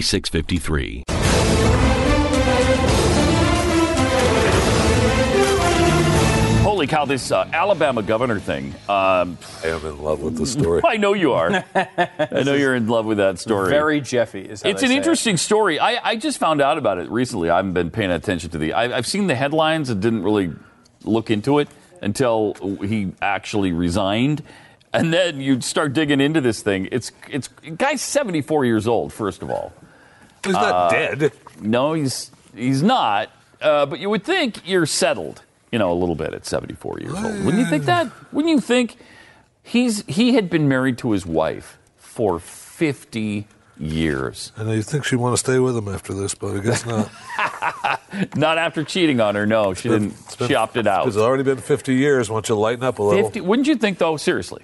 4653. Holy cow, this uh, Alabama governor thing. Um, I am in love with the story. I know you are. I know you're in love with that story. Very Jeffy. Is it's an interesting it. story. I, I, just found out about it recently. I haven't been paying attention to the. I, I've seen the headlines and didn't really look into it until he actually resigned. And then you start digging into this thing. It's it's guy's 74 years old. First of all, He's not uh, dead. No, he's he's not. Uh, but you would think you're settled, you know, a little bit at 74 years old. Wouldn't you think that? Wouldn't you think he's he had been married to his wife for 50 years? And you think she'd want to stay with him after this, but I guess not. not after cheating on her. No, she didn't. Been, she opted out. It's already been 50 years. Why don't you lighten up a little? 50, wouldn't you think, though? Seriously,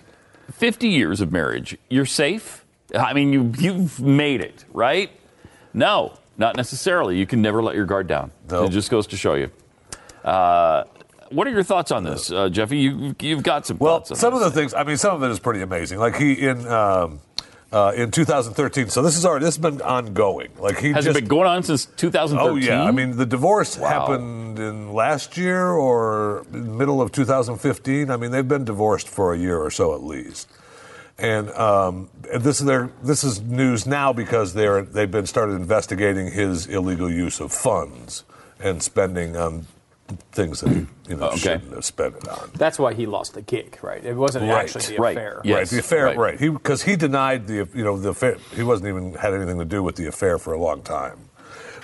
50 years of marriage. You're safe. I mean, you you've made it, right? No, not necessarily. You can never let your guard down. Nope. It just goes to show you. Uh, what are your thoughts on this, uh, Jeffy? You, you've got some thoughts. well, some this. of the things. I mean, some of it is pretty amazing. Like he in. Um, uh, in 2013. So this is already this has been ongoing. Like he has just, it been going on since 2013. Oh yeah, I mean the divorce wow. happened in last year or middle of 2015. I mean they've been divorced for a year or so at least. And um, this is their this is news now because they're they've been started investigating his illegal use of funds and spending on things that he you know okay. shouldn't have spent it on. That's why he lost the gig, right? It wasn't right. actually the right. affair. Yes. Right, the affair, right? right. He because he denied the you know the affair. He wasn't even had anything to do with the affair for a long time.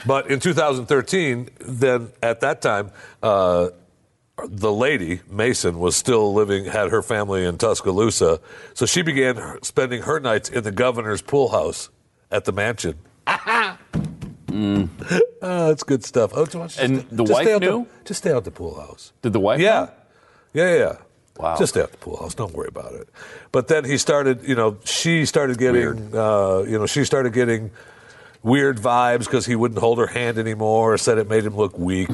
But in 2013, then at that time, uh, the lady, Mason, was still living, had her family in Tuscaloosa. So she began spending her nights in the governor's pool house at the mansion. mm. oh, that's good stuff. Oh, and just, the just wife knew? The, just stay out the pool house. Did the wife Yeah. Know? Yeah, yeah. Wow. Just stay out the pool house. Don't worry about it. But then he started, you know, she started getting, uh, you know, she started getting weird vibes because he wouldn't hold her hand anymore, said it made him look weak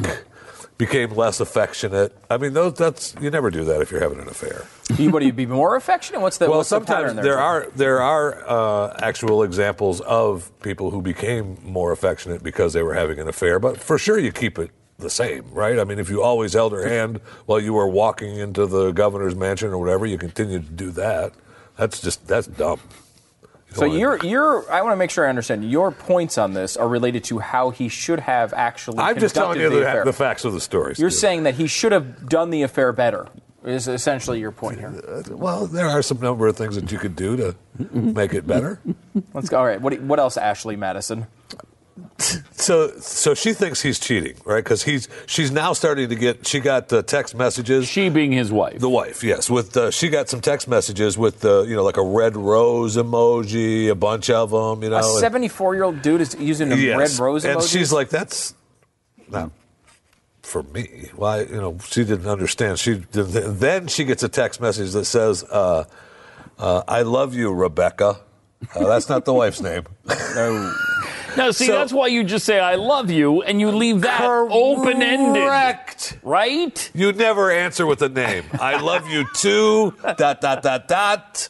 became less affectionate. I mean, those, that's you never do that if you're having an affair. you, what you be more affectionate? What's the well? what's sometimes the there are there are uh, actual examples of people who became more affectionate because they were having an affair. But for sure, you keep it the same, right? I mean, if you always held her hand while you were walking into the governor's mansion or whatever, you continue to do that. That's just that's dumb. So you're you're I want to make sure I understand your points on this are related to how he should have actually. I'm just telling you the, the, the, facts of the story. You're saying that he should have done the affair better. Is essentially your point here. Uh, well, there are some number of things that you could do to make it better. Let's go. All right. What what else, Ashley Madison? So so she thinks he's cheating, right? Because he's she's now starting to get. She got uh, text messages. She being his wife. The wife, yes. With uh, she got some text messages with the you know like a red rose emoji, a bunch of them. You know, a seventy-four-year-old dude is using a yes. red rose emoji, and she's like, "That's not for me." Why? You know, she didn't understand. She then she gets a text message that says, uh, uh "I love you, Rebekah." Uh, that's not the wife's name. no. Now, see, so, that's why you just say "I love you" and you leave that open ended. Correct. Right? You never answer with a name. I love you too. dot dot dot dot.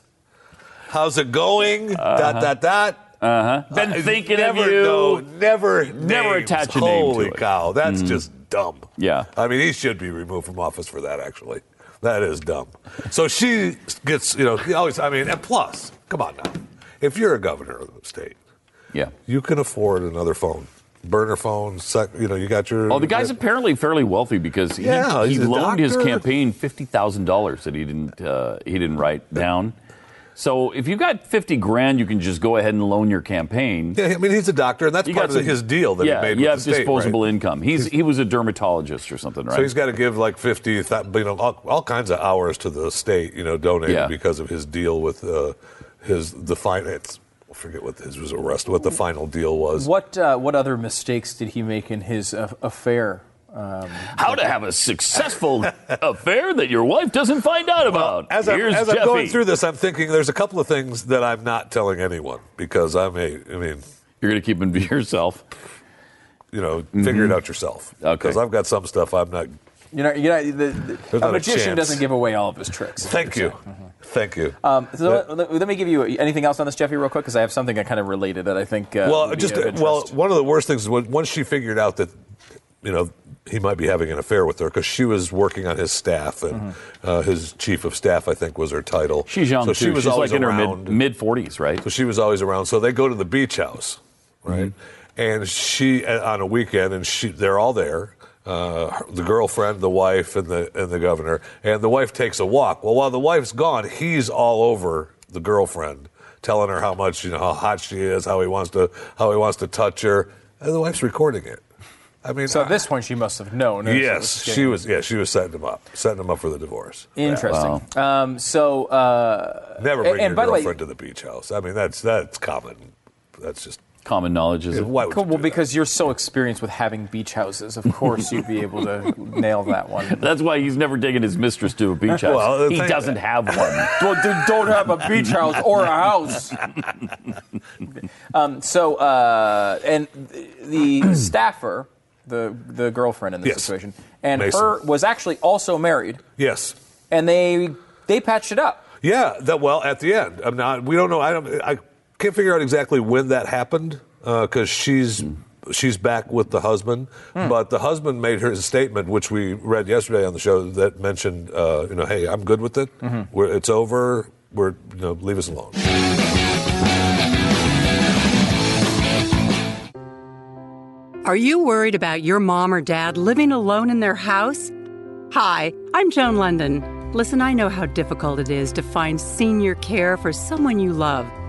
How's it going? Uh-huh. Dot dot dot. Uh huh. Been thinking never, of you. No, never. Never names. attach a name Holy to it. cow! That's mm. just dumb. Yeah. I mean, he should be removed from office for that. Actually. That is dumb. So she gets, you know, always. I mean, and plus, come on now, if you're a governor of the state, Yeah. you can afford another phone, burner phone. Sec, you know, you got your. Oh, the guy's apparently fairly wealthy because he, Yeah, he he's loaned his campaign fifty thousand dollars that he didn't uh, he didn't write down. So if you got fifty grand, you can just go ahead and loan your campaign. Yeah, I mean, he's a doctor, and that's You part of some- his deal that yeah, he made you with the state. Yeah, disposable right? income. He's he was a dermatologist or something, right? So he's got to give like fifty, you know, all, all kinds of hours to the state, you know, donated Yeah. because of his deal with uh, his the finance. I forget what his was arrest. What the final deal was. What uh, what other mistakes did he make in his uh, affair? Um, How to have a successful affair that your wife doesn't find out about. As, I'm, as I'm going through this, I'm thinking there's a couple of things that I'm not telling anyone because I'm a. I mean, You're going to keep them to yourself. you know, figure it out yourself. Okay. Because I've got some stuff I'm not. You know, you know, the, the, a a magician chance. doesn't give away all of his tricks. Thank you, thank you. Um, so let, let- let me give you anything else on this, Jeffy, real quick, because I have something that kind of related that I think. Uh, well, just of well, one of the worst things is when, once she figured out that you know he might be having an affair with her because she was working on his staff and uh, his chief of staff, I think, was her title. Mm-hmm. She's young so too. she was She's always like in her around. mid mid forties, right? So she was always around. So they go to the beach house, right? And she uh, on a weekend, and she they're all there. Uh, the girlfriend, the wife, and the and the governor. And the wife takes a walk. Well, while the wife's gone, he's all over the girlfriend, telling her how much you know how hot she is, how he wants to how he wants to touch her, and the wife's recording it. I mean, So at this point, she must have known. as yes, getting- she was. Yeah, she was setting him up, setting him up for the divorce. Interesting. Um, so, uh, Never bring and, your by the way, girlfriend to the beach house. I mean, that's that's common. That's just Common knowledge is. why would cool, well, do that? because you're so experienced with having beach houses, of course you'd be able to nail that one. That's why he's never taken his mistress to a beach house. Well, he doesn't have one. don't, don't have a beach house or a house. um, so, uh, and the staffer, the the girlfriend in this Yes. situation, and Mason. her was actually also married, yes. and they they patched it up. Yeah, that well at the end. I'm not. We don't know. I don't. I can't figure out exactly when that happened uh, because she's hmm. she's back with the husband, hmm. but the husband made her a statement, which we read yesterday on the show, that mentioned, uh, you know, hey, I'm good with it. Mm-hmm. We're, it's over. We're you know, leave us alone. Are you worried about your mom or dad living alone in their house? Hi, I'm Joan Lunden. Listen, I know how difficult it is to find senior care for someone you love.